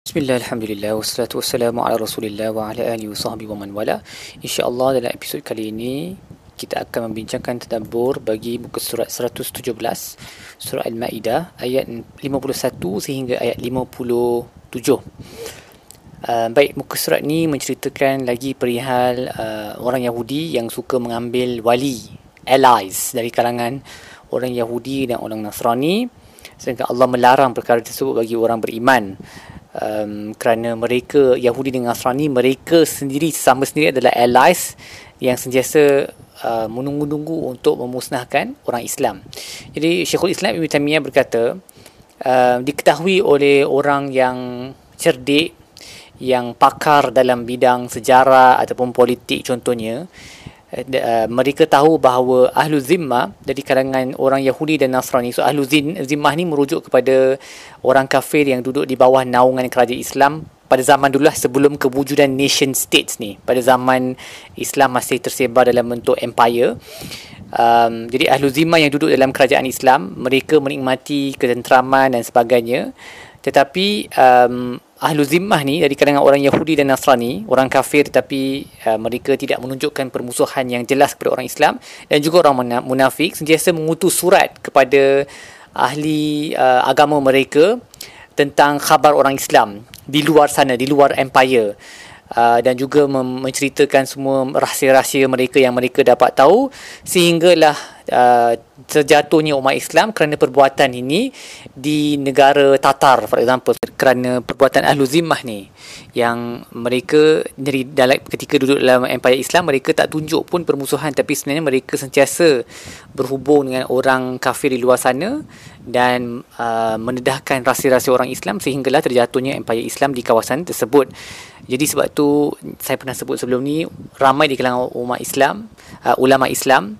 Bismillah, Alhamdulillah, wassalatu wassalamu ala rasulillah wa ala alihi wa sahbihi wa man wala. InsyaAllah dalam episod kali ini kita akan membincangkan tadabbur bagi muka surat 117 Surah Al-Ma'idah ayat 51 sehingga ayat 57 uh, Baik, muka surat ni menceritakan lagi perihal uh, orang Yahudi yang suka mengambil wali, allies dari kalangan orang Yahudi dan orang Nasrani. Sehingga Allah melarang perkara tersebut bagi orang beriman um, kerana mereka Yahudi dan Nasrani mereka sendiri sama sendiri adalah allies yang sentiasa uh, menunggu-nunggu untuk memusnahkan orang Islam. Jadi Syekhul Islam Ibn Taymiyah berkata uh, diketahui oleh orang yang cerdik yang pakar dalam bidang sejarah ataupun politik contohnya mereka tahu bahawa ahlu zimmah dari kalangan orang Yahudi dan Nasrani so ahlu zimmah ni merujuk kepada orang kafir yang duduk di bawah naungan kerajaan Islam pada zaman dulu lah sebelum kewujudan nation states ni. Pada zaman Islam masih tersebar dalam bentuk empire. Um, jadi ahlu zimmah yang duduk dalam kerajaan Islam mereka menikmati ketenteraman dan sebagainya. Tetapi um, ahlu zimmah ni dari kalangan orang Yahudi dan Nasrani, orang kafir tetapi uh, mereka tidak menunjukkan permusuhan yang jelas kepada orang Islam dan juga orang munafik sentiasa mengutus surat kepada ahli uh, agama mereka tentang khabar orang Islam di luar sana, di luar empire. Uh, dan juga menceritakan semua rahsia-rahsia mereka yang mereka dapat tahu sehinggalah uh, terjatuhnya umat Islam kerana perbuatan ini di negara Tatar for example kerana perbuatan Ahlu Zimmah ni yang mereka dari dalam ketika duduk dalam empire Islam mereka tak tunjuk pun permusuhan tapi sebenarnya mereka sentiasa berhubung dengan orang kafir di luar sana dan uh, mendedahkan rahsia-rahsia orang Islam sehinggalah terjatuhnya empire Islam di kawasan tersebut. Jadi sebab tu saya pernah sebut sebelum ni ramai di kalangan umat Islam, uh, ulama Islam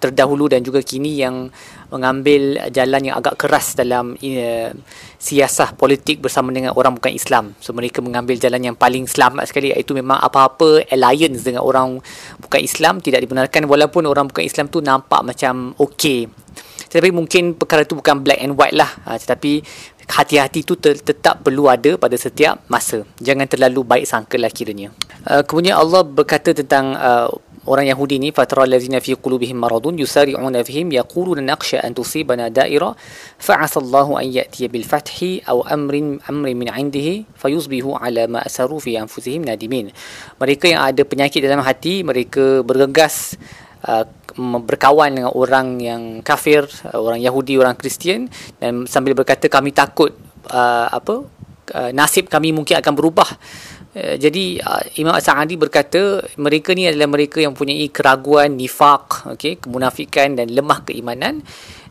terdahulu dan juga kini yang mengambil jalan yang agak keras dalam uh, siasah politik bersama dengan orang bukan Islam. So mereka mengambil jalan yang paling selamat sekali iaitu memang apa-apa alliance dengan orang bukan Islam tidak dibenarkan walaupun orang bukan Islam tu nampak macam okey. Tetapi mungkin perkara tu bukan black and white lah. Ha, tetapi hati-hati tu tetap perlu ada pada setiap masa. Jangan terlalu baik sangka lah kiranya. Uh, kemudian Allah berkata tentang uh, orang Yahudi ni fatara allazina fi qulubihim maradun yusari'una fihim yaquluna naqsha an tusibana da'ira fa'asa an ya'tiya bil fathi aw amrin amrin min 'indihi fayusbihu 'ala ma asaru fi anfusihim nadimin. Mereka yang ada penyakit dalam hati mereka bergegas uh, berkawan dengan orang yang kafir uh, orang Yahudi orang Kristian dan sambil berkata kami takut uh, apa uh, nasib kami mungkin akan berubah jadi uh, Imam As-Sa'adi berkata mereka ni adalah mereka yang mempunyai keraguan, nifak, okay, kemunafikan dan lemah keimanan.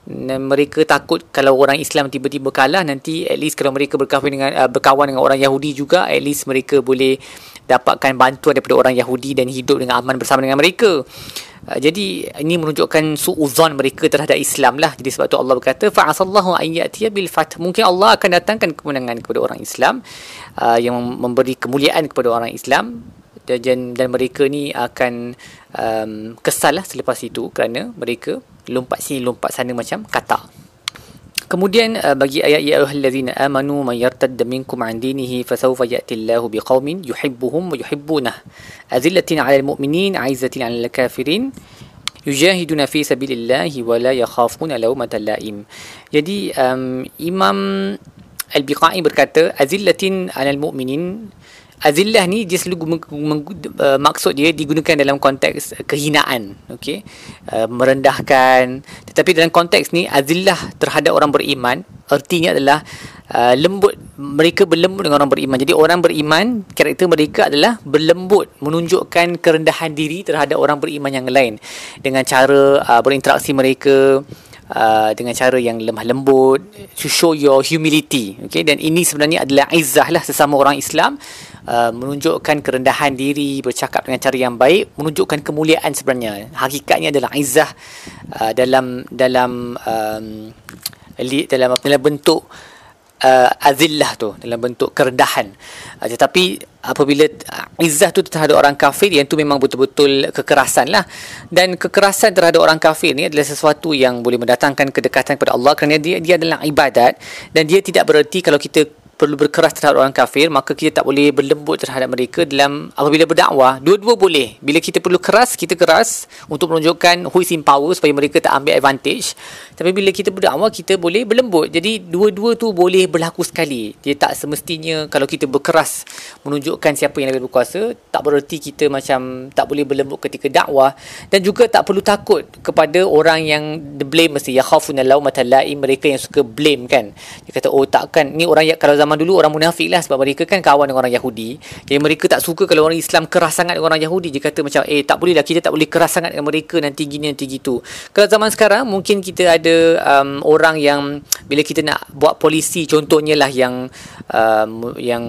Dan mereka takut kalau orang Islam tiba-tiba kalah nanti at least kalau mereka berkawan dengan uh, berkawan dengan orang Yahudi juga at least mereka boleh dapatkan bantuan daripada orang Yahudi dan hidup dengan aman bersama dengan mereka. Uh, jadi ini menunjukkan suuzon mereka terhadap Islam lah. Jadi sebab tu Allah berkata fa'asallahu an ya'tiya bil fath. Mungkin Allah akan datangkan kemenangan kepada orang Islam uh, yang memberi kemuliaan kepada orang Islam dan, dan mereka ni akan um, kesal lah selepas itu kerana mereka lompat sini lompat sana macam kata. Kemudian uh, bagi ayat ya ayyuhallazina amanu may yartadda minkum an dinihi fasawfa ya'ti Allahu biqaumin yuhibbuhum wa yuhibbunah azillatin 'alal mu'minin 'izzatin 'alal kafirin yujahiduna fi sabilillahi wa la yakhafuna lawmata la'im. Jadi um, Imam Al-Biqai berkata azillatin 'alal mu'minin Azillah ni dia selalu uh, maksud dia digunakan dalam konteks kehinaan, okey. Uh, merendahkan. Tetapi dalam konteks ni azillah terhadap orang beriman artinya adalah uh, lembut mereka berlembut dengan orang beriman. Jadi orang beriman karakter mereka adalah berlembut menunjukkan kerendahan diri terhadap orang beriman yang lain dengan cara uh, berinteraksi mereka Uh, dengan cara yang lemah lembut to show your humility okay? Dan ini sebenarnya adalah izzah lah sesama orang Islam uh, menunjukkan kerendahan diri bercakap dengan cara yang baik menunjukkan kemuliaan sebenarnya. Hakikatnya adalah izzah uh, dalam dalam um, dalam dalam bentuk uh, azillah tu dalam bentuk kerendahan uh, tetapi apabila uh, izzah tu terhadap orang kafir yang tu memang betul-betul kekerasan lah. Dan kekerasan terhadap orang kafir ni adalah sesuatu yang boleh mendatangkan kedekatan kepada Allah kerana dia dia adalah ibadat dan dia tidak bererti kalau kita perlu berkeras terhadap orang kafir maka kita tak boleh berlembut terhadap mereka dalam apabila berdakwah. Dua-dua boleh. Bila kita perlu keras kita keras untuk menunjukkan who is in power supaya mereka tak ambil advantage. Tapi bila kita berdakwah kita boleh berlembut. Jadi dua-dua tu boleh berlaku sekali. Dia tak semestinya kalau kita berkeras menunjukkan siapa yang lebih berkuasa tak bererti kita macam tak boleh berlembut ketika dakwah. Dan juga tak perlu takut kepada orang yang the blame mesti. Ya khafuna laim mereka yang suka blame kan? Dia kata oh takkan. Ni orang kalau zaman dulu orang munafik lah sebab mereka kan kawan dengan orang Yahudi. Jadi mereka tak suka kalau orang Islam keras sangat dengan orang Yahudi. Dia kata macam eh tak boleh lah kita tak boleh keras sangat dengan mereka nanti gini nanti gitu. Kalau zaman sekarang mungkin kita ada um, orang yang bila kita nak buat polisi contohnya lah yang um, yang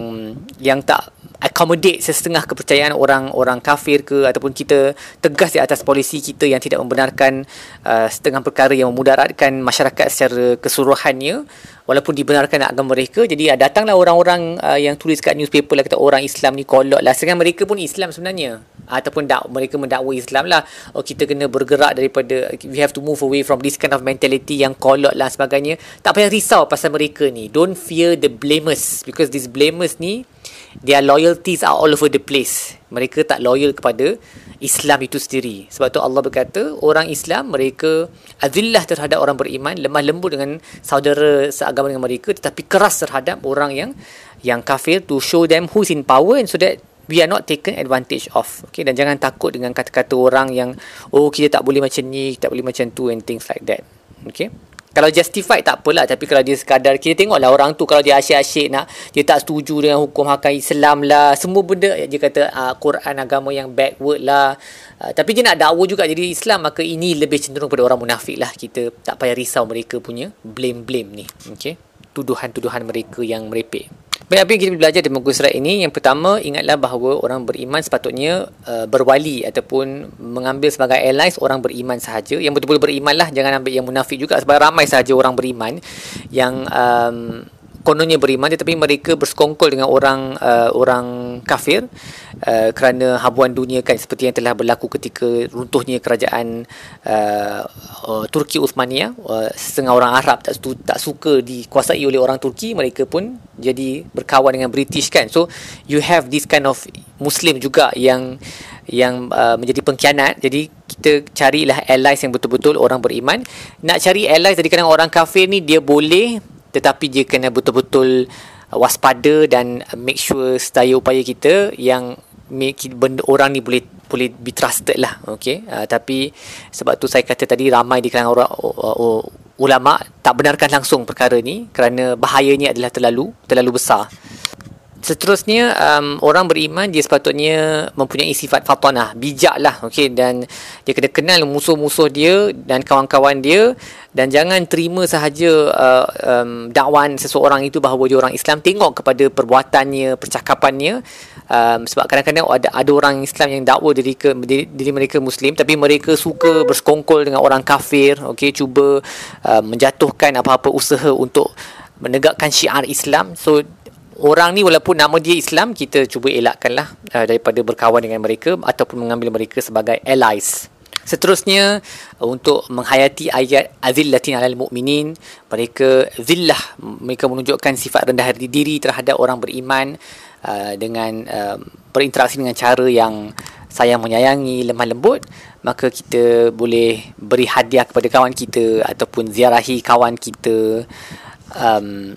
yang tak accommodate setengah kepercayaan orang-orang kafir ke ataupun kita tegas di atas polisi kita yang tidak membenarkan uh, setengah perkara yang memudaratkan masyarakat secara keseluruhannya walaupun dibenarkan agama mereka jadi uh, datanglah orang-orang uh, yang tulis kat newspaper lah kata orang Islam ni kolot lah. Sedangkan mereka pun Islam sebenarnya. Ataupun dak mereka mendakwa Islam lah. Oh kita kena bergerak daripada we have to move away from this kind of mentality yang kolot lah sebagainya. Tak payah risau pasal mereka ni. Don't fear the blamers because these blamers ni their loyalties are all over the place mereka tak loyal kepada Islam itu sendiri. Sebab tu Allah berkata orang Islam mereka azillah terhadap orang beriman lemah lembut dengan saudara seagama dengan mereka tetapi keras terhadap orang yang yang kafir to show them who's in power and so that we are not taken advantage of. Okay dan jangan takut dengan kata-kata orang yang oh kita tak boleh macam ni tak boleh macam tu and things like that. Okay kalau justified tak apalah tapi kalau dia sekadar kita tengoklah orang tu kalau dia asyik-asyik nak dia tak setuju dengan hukum hakam Islam lah semua benda dia kata uh, Quran agama yang backward lah. Uh, tapi dia nak dakwa juga jadi Islam maka ini lebih cenderung pada orang munafik lah. Kita tak payah risau mereka punya blame-blame ni okay tuduhan-tuduhan mereka yang merepek apa yang kita belajar di muka surat ini. Yang pertama, ingatlah bahawa orang beriman sepatutnya uh, berwali Ataupun mengambil sebagai allies orang beriman sahaja. Yang betul-betul beriman lah Jangan ambil yang munafik juga Sebab ramai sahaja orang beriman Yang um, kononnya beriman tetapi mereka bersekongkol dengan orang uh, orang kafir uh, kerana habuan dunia kan seperti yang telah berlaku ketika runtuhnya kerajaan uh, uh, Turki Uthmaniyah. Uh, setengah orang Arab tak tak suka dikuasai oleh orang Turki mereka pun jadi berkawan dengan British kan. So you have this kind of muslim juga yang yang uh, menjadi pengkhianat. Jadi kita carilah allies yang betul-betul orang beriman. Nak cari allies dari kalangan orang kafir ni dia boleh tetapi dia kena betul-betul waspada dan make sure sedaya upaya kita yang make benda orang ni boleh boleh be trusted lah okay? Uh, tapi sebab tu saya kata tadi ramai di kalangan orang uh, uh, ulama tak benarkan langsung perkara ni kerana bahayanya adalah terlalu terlalu besar Seterusnya um, orang beriman dia sepatutnya mempunyai sifat fatanah, bijaklah okey? Dan dia kena kenal musuh-musuh dia dan kawan-kawan dia. Dan jangan terima sahaja uh, um, dakwan seseorang itu bahawa dia orang Islam. Tengok kepada perbuatannya, percakapannya. Um, sebab kadang-kadang ada ada orang Islam yang dakwa diri ke diri, diri mereka muslim. Tapi mereka suka bersekongkol dengan orang kafir, okey? Cuba uh, menjatuhkan apa-apa usaha untuk menegakkan syiar Islam. So orang ni walaupun nama dia Islam kita cuba elakkanlah uh, daripada berkawan dengan mereka ataupun mengambil mereka sebagai allies. Seterusnya uh, untuk menghayati ayat azillatin alal mu'minin mereka zillah mereka menunjukkan sifat rendah diri terhadap orang beriman uh, dengan uh, berinteraksi dengan cara yang sayang menyayangi lemah lembut maka kita boleh beri hadiah kepada kawan kita ataupun ziarahi kawan kita um,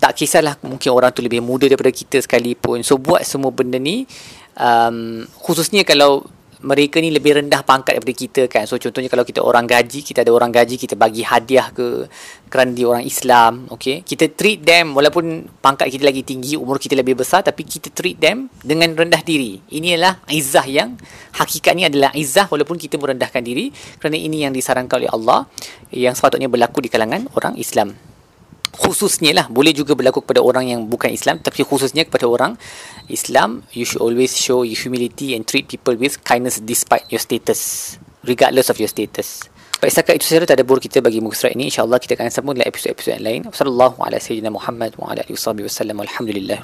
tak kisahlah mungkin orang tu lebih muda daripada kita sekalipun. So buat semua benda ni um, khususnya kalau mereka ni lebih rendah pangkat daripada kita kan. So contohnya kalau kita orang gaji kita ada orang gaji kita bagi hadiah ke kerana dia orang Islam okay? Kita treat them walaupun pangkat kita lagi tinggi umur kita lebih besar tapi kita treat them dengan rendah diri. Ini adalah izzah yang hakikatnya adalah izzah walaupun kita merendahkan diri kerana ini yang disarankan oleh Allah yang sepatutnya berlaku di kalangan orang Islam khususnya lah boleh juga berlaku kepada orang yang bukan Islam tapi khususnya kepada orang Islam you should always show your humility and treat people with kindness despite your status regardless of your status Baik, setakat itu sahaja tadabbur kita bagi muka surat ini. InsyaAllah kita akan sambung dalam episod-episod yang lain. Wassalamualaikum warahmatullahi wabarakatuh. Alhamdulillah.